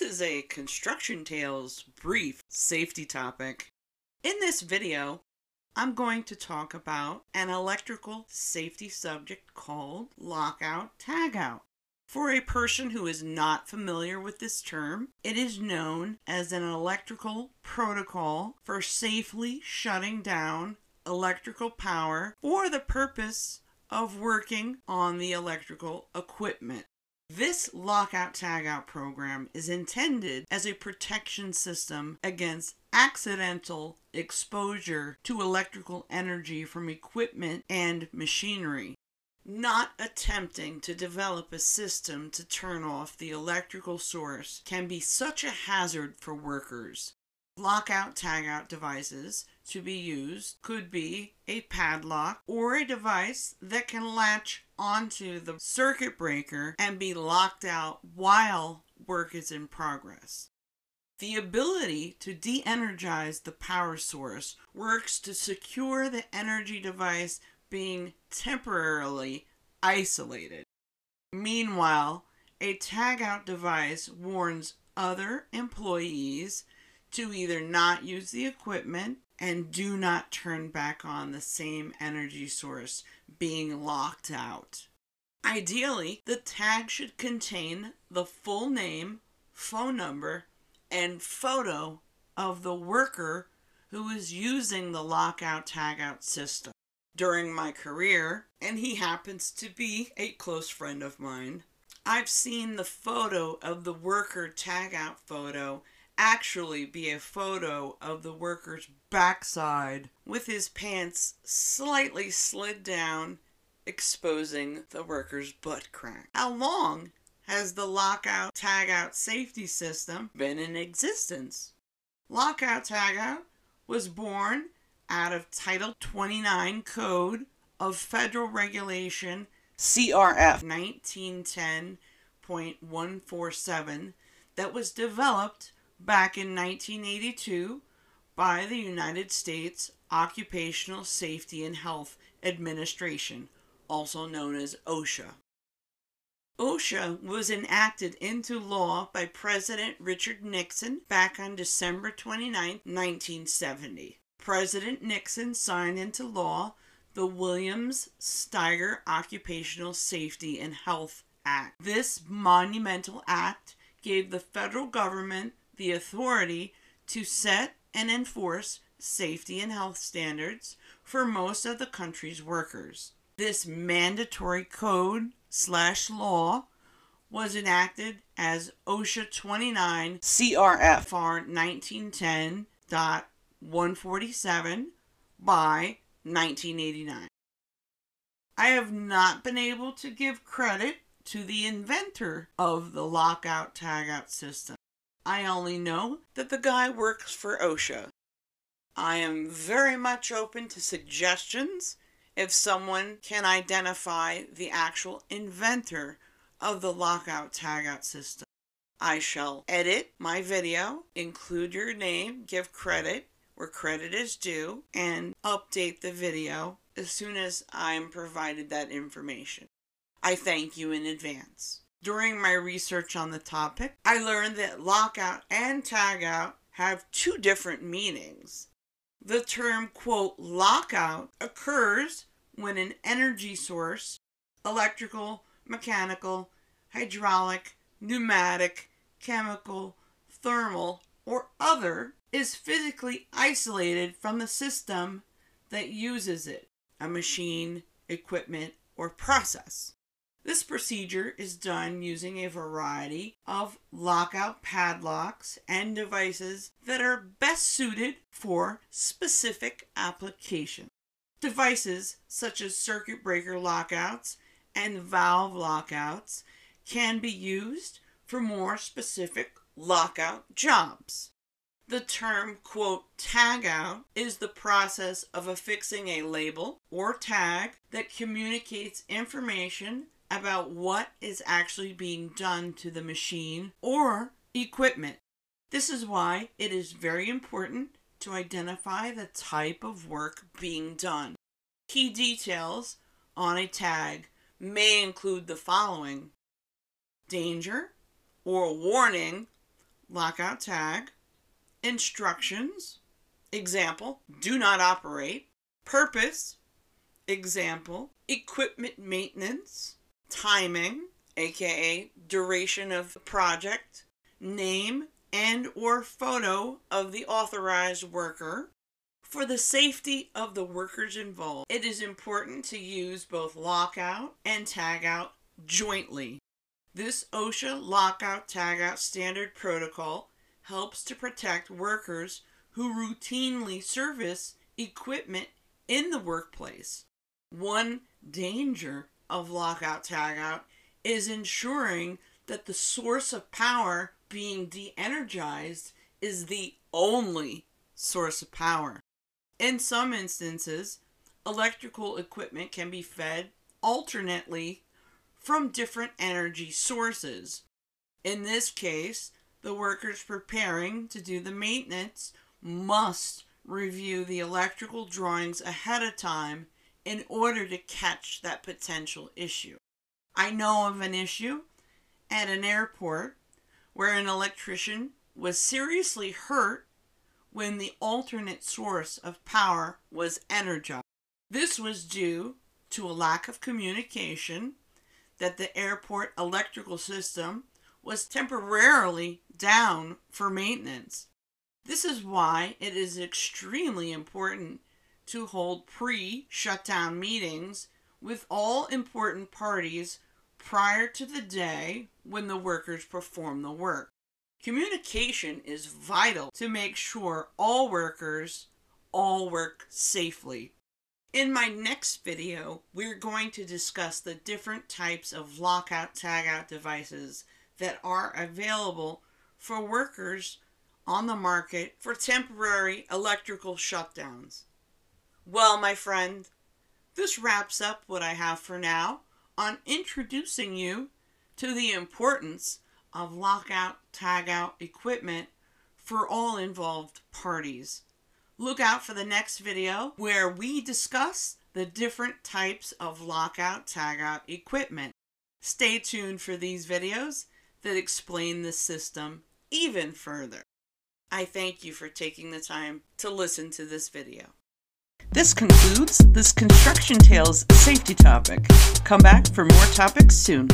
is a Construction Tales brief safety topic. In this video, I'm going to talk about an electrical safety subject called lockout tagout. For a person who is not familiar with this term, it is known as an electrical protocol for safely shutting down electrical power for the purpose of working on the electrical equipment. This lockout tagout program is intended as a protection system against accidental exposure to electrical energy from equipment and machinery. Not attempting to develop a system to turn off the electrical source can be such a hazard for workers. Lockout tagout devices to be used could be a padlock or a device that can latch onto the circuit breaker and be locked out while work is in progress. The ability to de energize the power source works to secure the energy device being temporarily isolated. Meanwhile, a tagout device warns other employees to either not use the equipment and do not turn back on the same energy source being locked out. Ideally, the tag should contain the full name, phone number, and photo of the worker who is using the lockout tagout system. During my career, and he happens to be a close friend of mine, I've seen the photo of the worker tagout photo actually be a photo of the worker's backside with his pants slightly slid down, exposing the worker's butt crack. How long has the lockout tagout safety system been in existence? Lockout tagout was born out of Title 29 Code of Federal Regulation CRF 1910.147 that was developed back in 1982 by the United States Occupational Safety and Health Administration, also known as OSHA. OSHA was enacted into law by President Richard Nixon back on December 29, 1970. President Nixon signed into law the Williams Steiger Occupational Safety and Health Act. This monumental act gave the federal government the authority to set and enforce safety and health standards for most of the country's workers. This mandatory code slash law was enacted as OSHA 29 CRFR 1910.147 by 1989. I have not been able to give credit to the inventor of the lockout tagout system. I only know that the guy works for OSHA. I am very much open to suggestions if someone can identify the actual inventor of the lockout tagout system. I shall edit my video, include your name, give credit where credit is due, and update the video as soon as I'm provided that information. I thank you in advance. During my research on the topic, I learned that lockout and tagout have two different meanings. The term, quote, lockout occurs when an energy source, electrical, mechanical, hydraulic, pneumatic, chemical, thermal, or other, is physically isolated from the system that uses it, a machine, equipment, or process. This procedure is done using a variety of lockout padlocks and devices that are best suited for specific applications. Devices such as circuit breaker lockouts and valve lockouts can be used for more specific lockout jobs. The term, quote, tag out is the process of affixing a label or tag that communicates information about what is actually being done to the machine or equipment. This is why it is very important to identify the type of work being done. Key details on a tag may include the following danger or warning lockout tag, instructions, example, do not operate, purpose, example, equipment maintenance, timing, aka duration of project, name and or photo of the authorized worker. For the safety of the workers involved, it is important to use both lockout and tagout jointly. This OSHA lockout tagout standard protocol helps to protect workers who routinely service equipment in the workplace. One danger of lockout tagout is ensuring that the source of power being de energized is the only source of power. In some instances, electrical equipment can be fed alternately from different energy sources. In this case, the workers preparing to do the maintenance must review the electrical drawings ahead of time in order to catch that potential issue. I know of an issue at an airport where an electrician was seriously hurt when the alternate source of power was energized. This was due to a lack of communication that the airport electrical system was temporarily down for maintenance. This is why it is extremely important to hold pre shutdown meetings with all important parties prior to the day when the workers perform the work. Communication is vital to make sure all workers all work safely. In my next video, we're going to discuss the different types of lockout tagout devices that are available for workers on the market for temporary electrical shutdowns. Well, my friend, this wraps up what I have for now on introducing you to the importance of lockout tagout equipment for all involved parties. Look out for the next video where we discuss the different types of lockout tagout equipment. Stay tuned for these videos that explain the system even further. I thank you for taking the time to listen to this video. This concludes this Construction Tales safety topic. Come back for more topics soon.